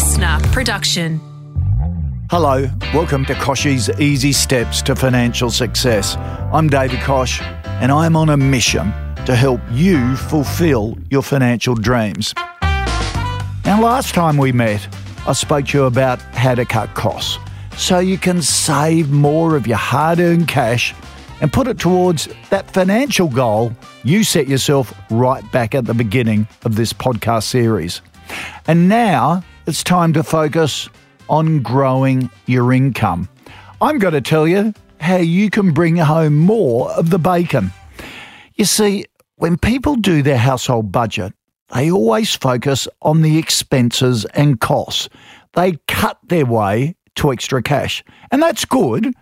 listener production. Hello, welcome to Kochie's Easy Steps to Financial Success. I'm David Koch, and I'm on a mission to help you fulfill your financial dreams. Now, last time we met, I spoke to you about how to cut costs so you can save more of your hard earned cash and put it towards that financial goal you set yourself right back at the beginning of this podcast series. And now it's time to focus on growing your income. I'm going to tell you how you can bring home more of the bacon. You see, when people do their household budget, they always focus on the expenses and costs. They cut their way to extra cash. And that's good,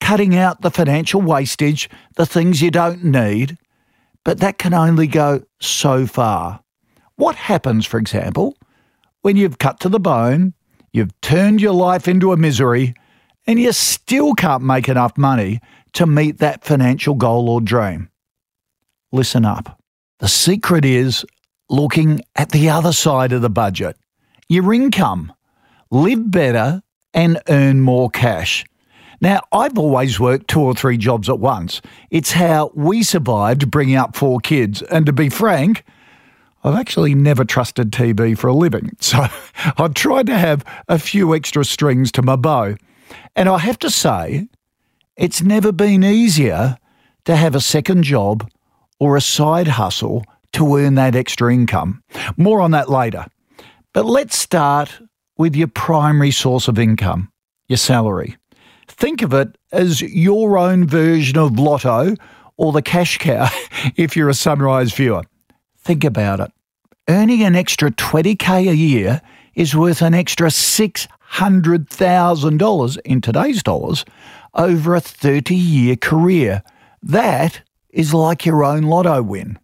cutting out the financial wastage, the things you don't need, but that can only go so far. What happens, for example, when you've cut to the bone, you've turned your life into a misery, and you still can't make enough money to meet that financial goal or dream? Listen up. The secret is looking at the other side of the budget your income. Live better and earn more cash. Now, I've always worked two or three jobs at once. It's how we survived bringing up four kids. And to be frank, I've actually never trusted TV for a living, so I've tried to have a few extra strings to my bow. And I have to say, it's never been easier to have a second job or a side hustle to earn that extra income. More on that later. But let's start with your primary source of income, your salary. Think of it as your own version of lotto or the cash cow if you're a sunrise viewer. Think about it. Earning an extra 20k a year is worth an extra $600,000 in today's dollars over a 30 year career. That is like your own lotto win.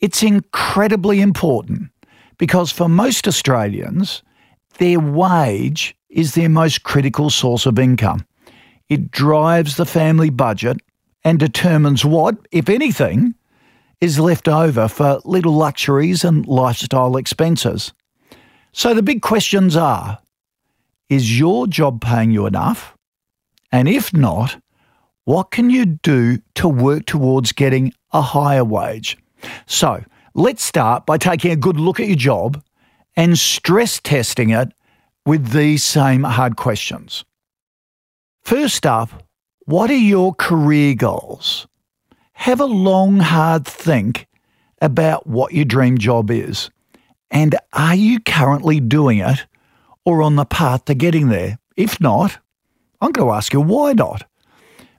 It's incredibly important because for most Australians, their wage is their most critical source of income. It drives the family budget and determines what, if anything, is left over for little luxuries and lifestyle expenses. So the big questions are Is your job paying you enough? And if not, what can you do to work towards getting a higher wage? So let's start by taking a good look at your job and stress testing it with these same hard questions. First up, what are your career goals? Have a long, hard think about what your dream job is. And are you currently doing it or on the path to getting there? If not, I'm going to ask you why not?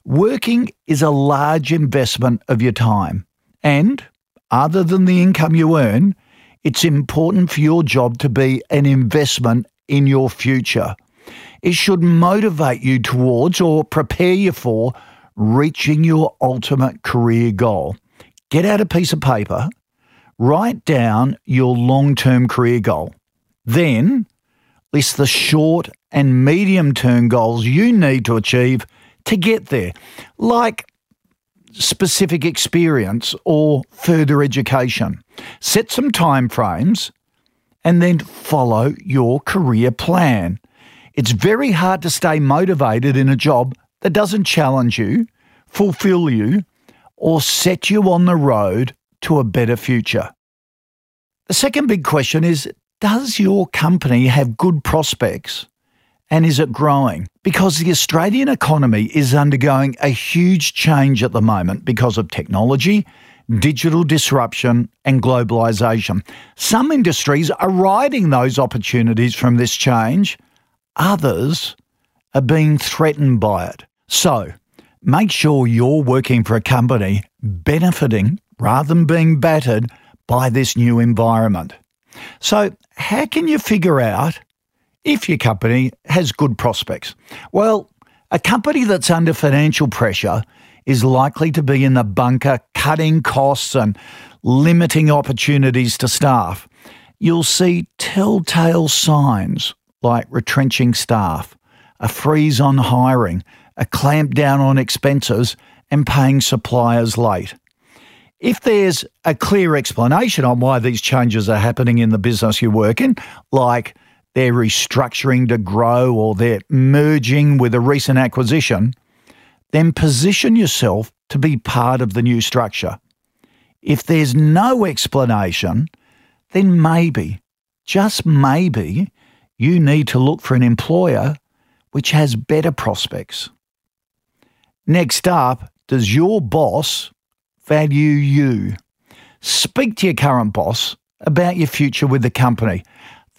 Working is a large investment of your time. And other than the income you earn, it's important for your job to be an investment in your future. It should motivate you towards or prepare you for reaching your ultimate career goal. Get out a piece of paper, write down your long term career goal. Then list the short and medium term goals you need to achieve to get there, like specific experience or further education. Set some time frames and then follow your career plan. It's very hard to stay motivated in a job that doesn't challenge you, fulfill you, or set you on the road to a better future. The second big question is Does your company have good prospects? And is it growing? Because the Australian economy is undergoing a huge change at the moment because of technology, digital disruption, and globalisation. Some industries are riding those opportunities from this change, others are being threatened by it. So, make sure you're working for a company benefiting rather than being battered by this new environment. So, how can you figure out if your company has good prospects? Well, a company that's under financial pressure is likely to be in the bunker cutting costs and limiting opportunities to staff. You'll see telltale signs like retrenching staff, a freeze on hiring, a clamp down on expenses, and paying suppliers late. If there's a clear explanation on why these changes are happening in the business you work in, like they're restructuring to grow or they're merging with a recent acquisition, then position yourself to be part of the new structure. If there's no explanation, then maybe, just maybe, you need to look for an employer which has better prospects. Next up, does your boss value you? Speak to your current boss about your future with the company.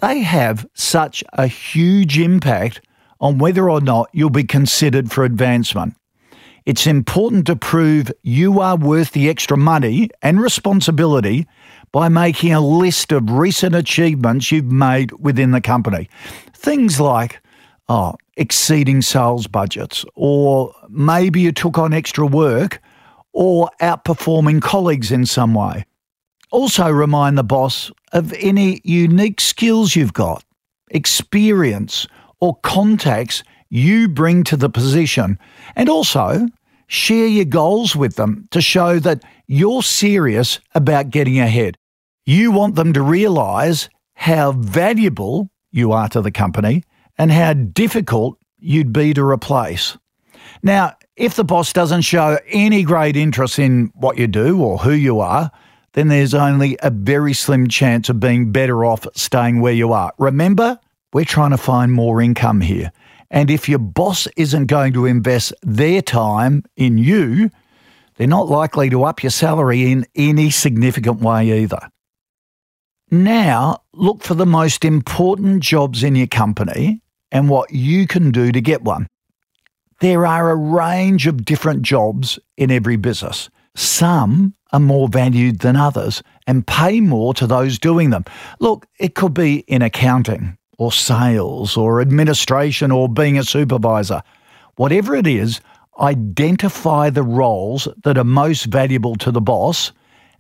They have such a huge impact on whether or not you'll be considered for advancement. It's important to prove you are worth the extra money and responsibility by making a list of recent achievements you've made within the company. Things like, oh, exceeding sales budgets, or maybe you took on extra work, or outperforming colleagues in some way. Also, remind the boss of any unique skills you've got, experience, or contacts you bring to the position, and also share your goals with them to show that you're serious about getting ahead. You want them to realise how valuable you are to the company and how difficult you'd be to replace. Now, if the boss doesn't show any great interest in what you do or who you are, then there's only a very slim chance of being better off staying where you are. Remember, we're trying to find more income here. And if your boss isn't going to invest their time in you, they're not likely to up your salary in any significant way either. Now, look for the most important jobs in your company and what you can do to get one. There are a range of different jobs in every business. Some are more valued than others and pay more to those doing them. Look, it could be in accounting or sales or administration or being a supervisor. Whatever it is, identify the roles that are most valuable to the boss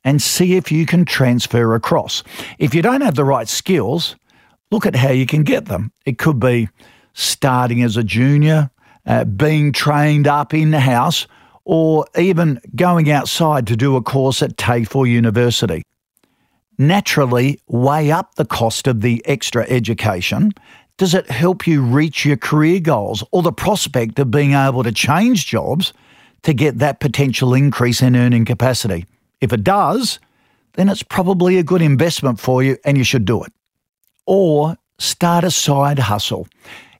and see if you can transfer across. If you don't have the right skills, look at how you can get them. It could be starting as a junior, uh, being trained up in the house, or even going outside to do a course at TAFE or university. Naturally, weigh up the cost of the extra education. Does it help you reach your career goals or the prospect of being able to change jobs to get that potential increase in earning capacity? If it does, then it's probably a good investment for you and you should do it. Or start a side hustle.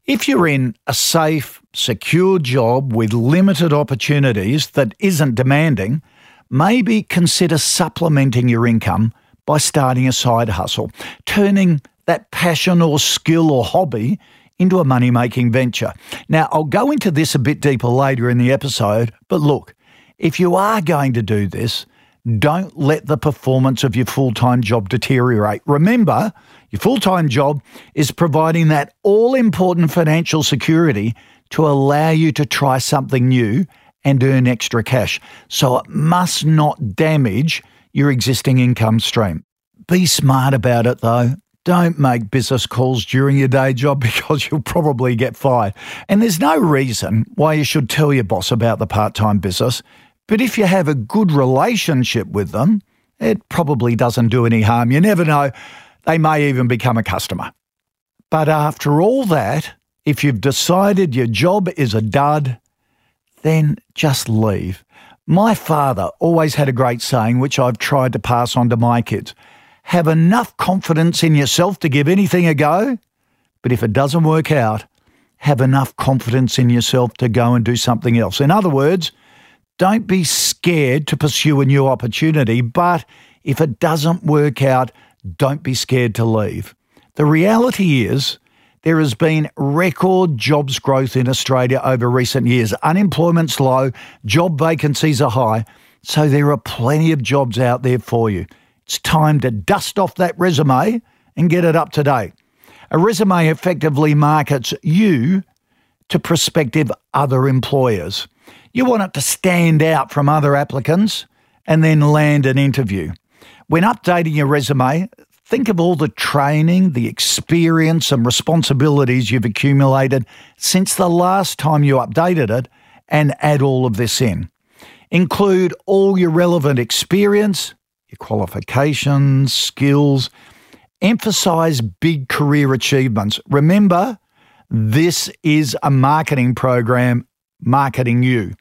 If you're in a safe, secure job with limited opportunities that isn't demanding, maybe consider supplementing your income by starting a side hustle, turning that passion or skill or hobby into a money making venture. Now, I'll go into this a bit deeper later in the episode, but look, if you are going to do this, don't let the performance of your full time job deteriorate. Remember, your full time job is providing that all important financial security to allow you to try something new and earn extra cash. So it must not damage your existing income stream. Be smart about it though. Don't make business calls during your day job because you'll probably get fired. And there's no reason why you should tell your boss about the part time business. But if you have a good relationship with them, it probably doesn't do any harm. You never know. They may even become a customer. But after all that, if you've decided your job is a dud, then just leave. My father always had a great saying, which I've tried to pass on to my kids have enough confidence in yourself to give anything a go, but if it doesn't work out, have enough confidence in yourself to go and do something else. In other words, don't be scared to pursue a new opportunity, but if it doesn't work out, don't be scared to leave. The reality is, there has been record jobs growth in Australia over recent years. Unemployment's low, job vacancies are high, so there are plenty of jobs out there for you. It's time to dust off that resume and get it up to date. A resume effectively markets you to prospective other employers. You want it to stand out from other applicants and then land an interview. When updating your resume, think of all the training, the experience, and responsibilities you've accumulated since the last time you updated it and add all of this in. Include all your relevant experience, your qualifications, skills, Emphasize big career achievements. Remember, this is a marketing program marketing you.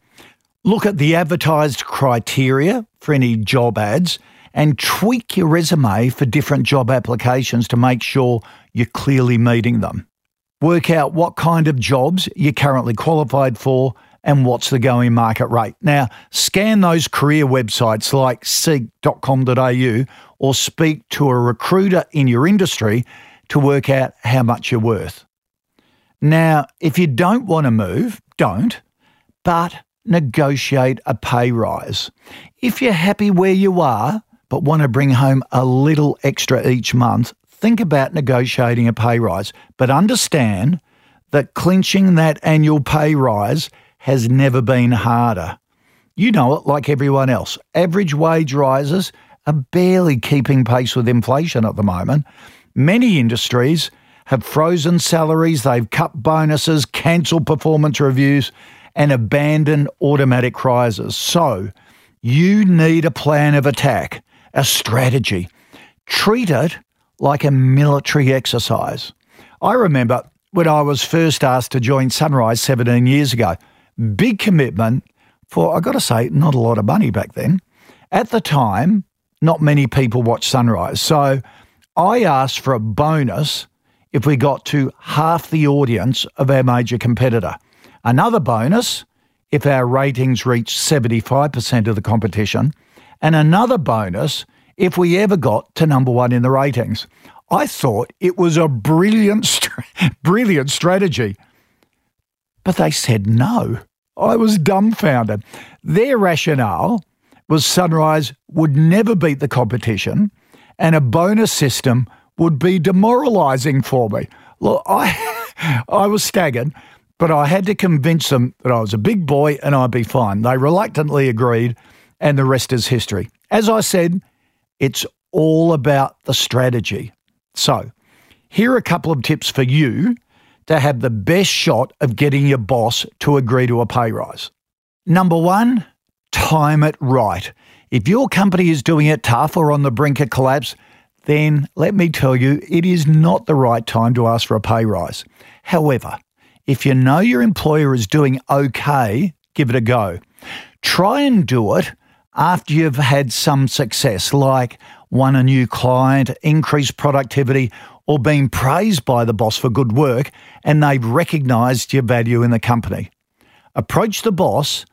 Look at the advertised criteria for any job ads and tweak your resume for different job applications to make sure you're clearly meeting them. Work out what kind of jobs you're currently qualified for and what's the going market rate. Now, scan those career websites like seek.com.au or speak to a recruiter in your industry to work out how much you're worth. Now, if you don't want to move, don't, but negotiate a pay rise. If you're happy where you are, but want to bring home a little extra each month, think about negotiating a pay rise. But understand that clinching that annual pay rise has never been harder. You know it like everyone else. Average wage rises are barely keeping pace with inflation at the moment. Many industries have frozen salaries, they've cut bonuses, cancelled performance reviews, and abandon automatic rises. So, you need a plan of attack, a strategy. Treat it like a military exercise. I remember when I was first asked to join Sunrise 17 years ago. Big commitment for, I've got to say, not a lot of money back then. At the time, not many people watched Sunrise. So I asked for a bonus if we got to half the audience of our major competitor. Another bonus if our ratings reached 75% of the competition. And another bonus if we ever got to number one in the ratings. I thought it was a brilliant, brilliant strategy. But they said no. I was dumbfounded. Their rationale was Sunrise would never beat the competition and a bonus system would be demoralising for me. Look, I, I was staggered, but I had to convince them that I was a big boy and I'd be fine. They reluctantly agreed, and the rest is history. As I said, it's all about the strategy. So, here are a couple of tips for you to have the best shot of getting your boss to agree to a pay rise. Number one, time it right. If your company is doing it tough or on the brink of collapse, then let me tell you, it is not the right time to ask for a pay rise. However, if you know your employer is doing okay, give it a go. Try and do it after you've had some success, like won a new client, increased productivity, or been praised by the boss for good work and they've recognised your value in the company. Approach the boss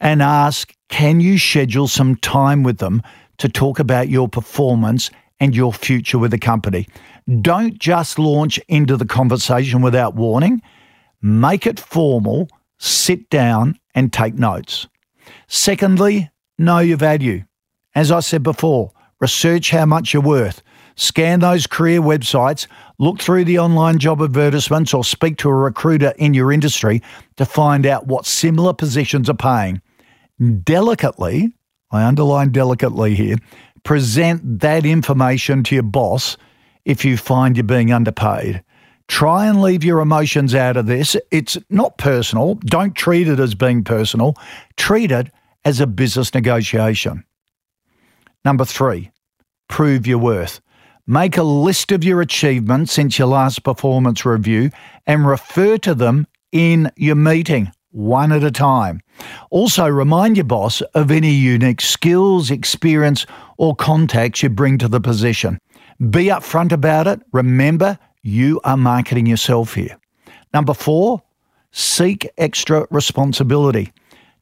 and ask can you schedule some time with them to talk about your performance and your future with the company? Don't just launch into the conversation without warning. Make it formal, sit down and take notes. Secondly, know your value. As I said before, research how much you're worth. Scan those career websites, look through the online job advertisements, or speak to a recruiter in your industry to find out what similar positions are paying. Delicately, I underline delicately here, present that information to your boss if you find you're being underpaid. Try and leave your emotions out of this. It's not personal. Don't treat it as being personal. Treat it as a business negotiation. Number three, prove your worth. Make a list of your achievements since your last performance review and refer to them in your meeting, one at a time. Also, remind your boss of any unique skills, experience, or contacts you bring to the position. Be upfront about it. Remember, you are marketing yourself here. Number four, seek extra responsibility.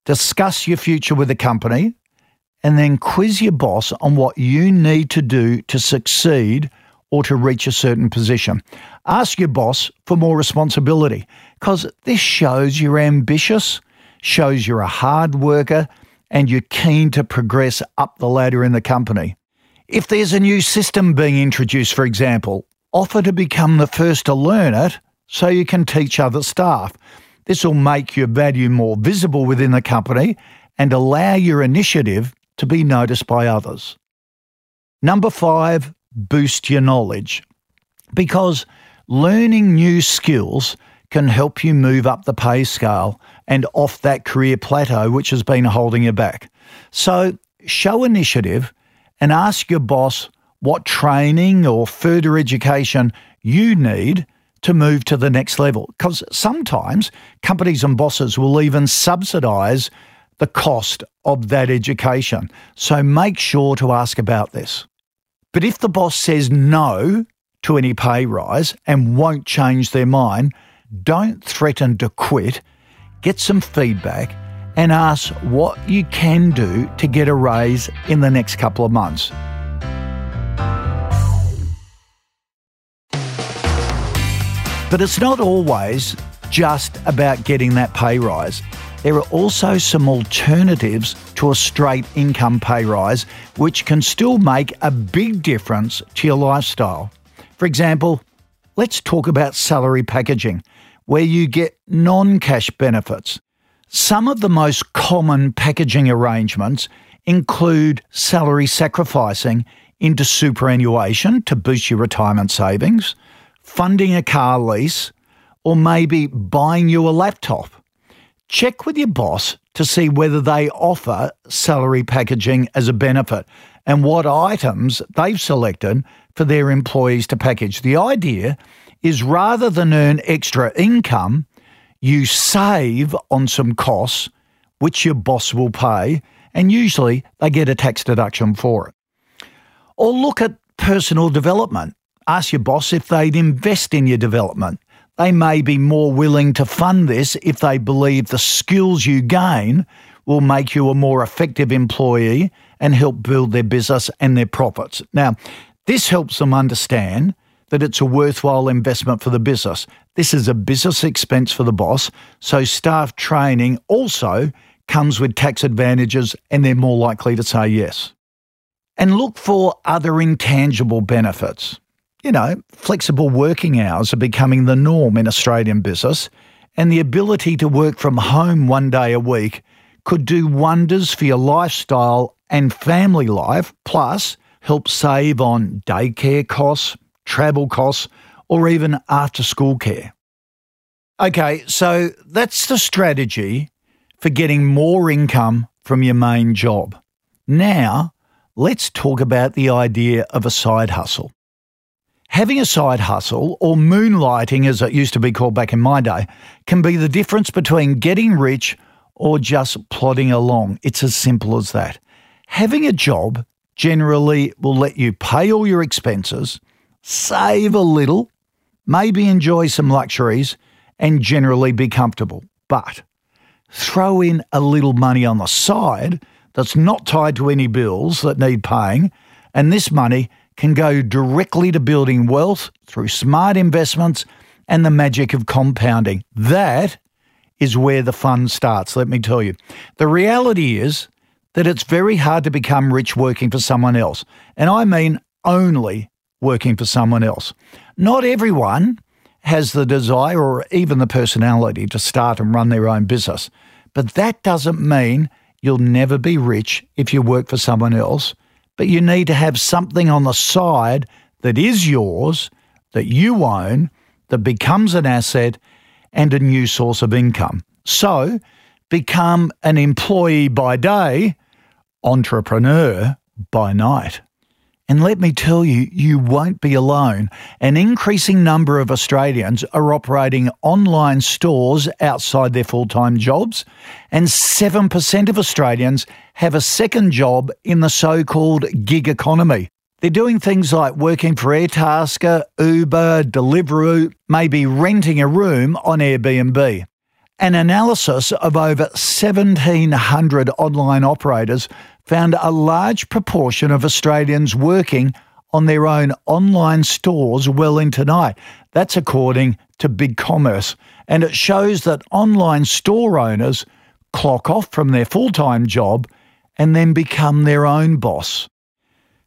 Discuss your future with the company and then quiz your boss on what you need to do to succeed or to reach a certain position. Ask your boss for more responsibility because this shows you're ambitious, shows you're a hard worker, and you're keen to progress up the ladder in the company. If there's a new system being introduced, for example, offer to become the first to learn it so you can teach other staff. This will make your value more visible within the company and allow your initiative to be noticed by others. Number five, boost your knowledge. Because learning new skills can help you move up the pay scale and off that career plateau which has been holding you back. So show initiative and ask your boss what training or further education you need to move to the next level. Because sometimes companies and bosses will even subsidise the cost of that education. So make sure to ask about this. But if the boss says no to any pay rise and won't change their mind, don't threaten to quit. Get some feedback and ask what you can do to get a raise in the next couple of months. But it's not always just about getting that pay rise. There are also some alternatives to a straight income pay rise, which can still make a big difference to your lifestyle. For example, let's talk about salary packaging, where you get non cash benefits. Some of the most common packaging arrangements include salary sacrificing into superannuation to boost your retirement savings funding a car lease, or maybe buying you a laptop. Check with your boss to see whether they offer salary packaging as a benefit and what items they've selected for their employees to package. The idea is rather than earn extra income, you save on some costs which your boss will pay, and usually they get a tax deduction for it. Or look at personal development. Ask your boss if they'd invest in your development. They may be more willing to fund this if they believe the skills you gain will make you a more effective employee and help build their business and their profits. Now, this helps them understand that it's a worthwhile investment for the business. This is a business expense for the boss, so staff training also comes with tax advantages and they're more likely to say yes. And look for other intangible benefits you know, flexible working hours are becoming the norm in Australian business, and the ability to work from home one day a week could do wonders for your lifestyle and family life, plus help save on daycare costs, travel costs, or even after school care. Okay, so that's the strategy for getting more income from your main job. Now, let's talk about the idea of a side hustle. Having a side hustle, or moonlighting as it used to be called back in my day, can be the difference between getting rich or just plodding along. It's as simple as that. Having a job generally will let you pay all your expenses, save a little, maybe enjoy some luxuries, and generally be comfortable. But throw in a little money on the side that's not tied to any bills that need paying, and this money can go directly to building wealth through smart investments and the magic of compounding. That is where the fun starts, let me tell you. The reality is that it's very hard to become rich working for someone else. And I mean only working for someone else. Not everyone has the desire or even the personality to start and run their own business. But that doesn't mean you'll never be rich if you work for someone else but you need to have something on the side that is yours, that you own, that becomes an asset and a new source of income. So become an employee by day, entrepreneur by night. And let me tell you, you won't be alone. An increasing number of Australians are operating online stores outside their full time jobs, and 7% of Australians have a second job in the so called gig economy. They're doing things like working for Airtasker, Uber, Deliveroo, maybe renting a room on Airbnb. An analysis of over 1,700 online operators found a large proportion of Australians working on their own online stores well into night. That's according to Big Commerce. And it shows that online store owners clock off from their full time job and then become their own boss.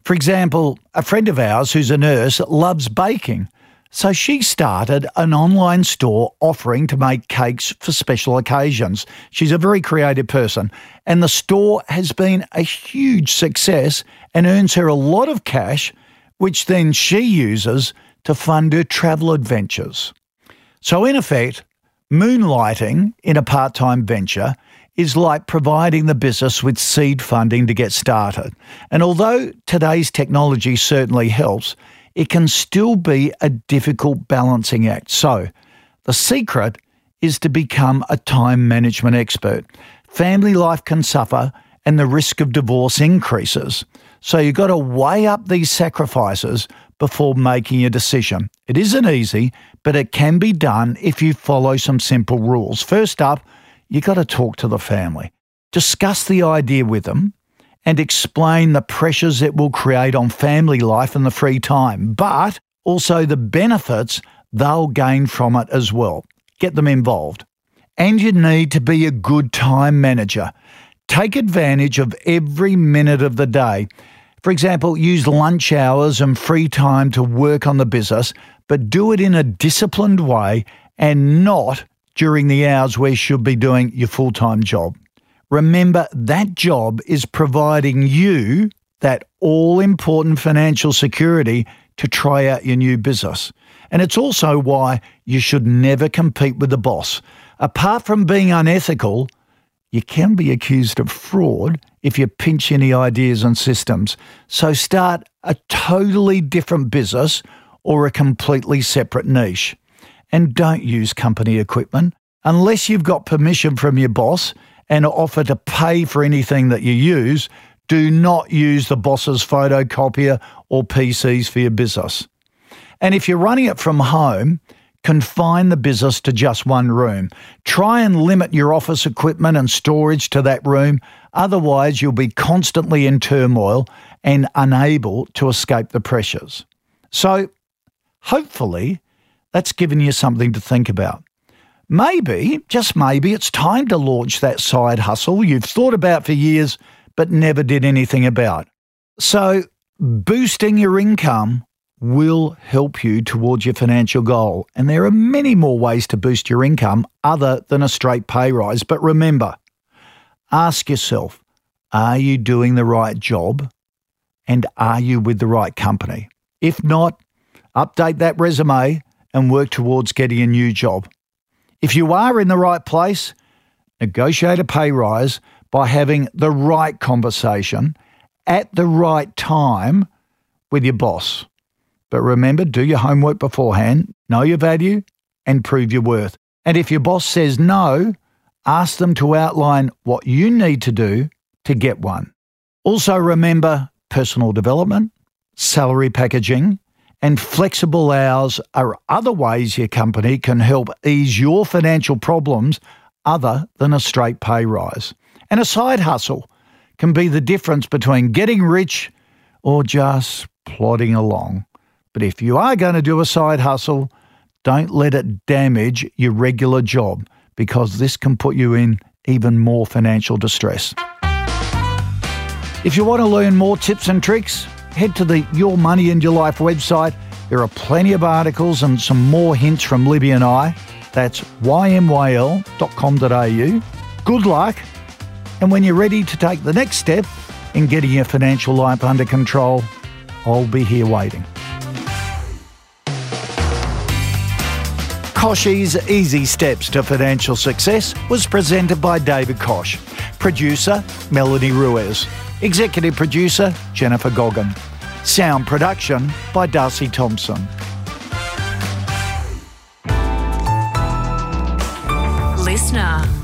For example, a friend of ours who's a nurse loves baking. So she started an online store offering to make cakes for special occasions. She's a very creative person, and the store has been a huge success and earns her a lot of cash, which then she uses to fund her travel adventures. So, in effect, moonlighting in a part time venture is like providing the business with seed funding to get started. And although today's technology certainly helps, it can still be a difficult balancing act. So, the secret is to become a time management expert. Family life can suffer and the risk of divorce increases. So you've got to weigh up these sacrifices before making a decision. It isn't easy, but it can be done if you follow some simple rules. First up, you've got to talk to the family. Discuss the idea with them and explain the pressures it will create on family life and the free time, but also the benefits they'll gain from it as well. Get them involved. And you need to be a good time manager. Take advantage of every minute of the day. For example, use lunch hours and free time to work on the business, but do it in a disciplined way and not during the hours where you should be doing your full time job. Remember, that job is providing you that all important financial security to try out your new business. And it's also why you should never compete with the boss. Apart from being unethical, you can be accused of fraud if you pinch any ideas and systems. So start a totally different business or a completely separate niche. And don't use company equipment unless you've got permission from your boss and offer to pay for anything that you use, do not use the boss's photocopier or PCs for your business. And if you're running it from home, confine the business to just one room. Try and limit your office equipment and storage to that room. Otherwise, you'll be constantly in turmoil and unable to escape the pressures. So, hopefully, that's given you something to think about. Maybe, just maybe, it's time to launch that side hustle you've thought about for years but never did anything about. So, boosting your income will help you towards your financial goal. And there are many more ways to boost your income other than a straight pay rise. But remember, ask yourself are you doing the right job? And are you with the right company? If not, update that resume and work towards getting a new job. If you are in the right place, negotiate a pay rise by having the right conversation at the right time with your boss. But remember, do your homework beforehand, know your value, and prove your worth. And if your boss says no, ask them to outline what you need to do to get one. Also, remember personal development, salary packaging, and flexible hours are other ways your company can help ease your financial problems other than a straight pay rise. And a side hustle can be the difference between getting rich or just plodding along. But if you are going to do a side hustle, don't let it damage your regular job because this can put you in even more financial distress. If you want to learn more tips and tricks, head to the Your Money and Your Life website. There are plenty of articles and some more hints from Libby and I. That's ymyl.com.au. Good luck. And when you're ready to take the next step in getting your financial life under control, I'll be here waiting. Kochie's Easy Steps to Financial Success was presented by David Koch. Producer, Melanie Ruiz. Executive producer, Jennifer Goggin. Sound production by Darcy Thompson. Listener.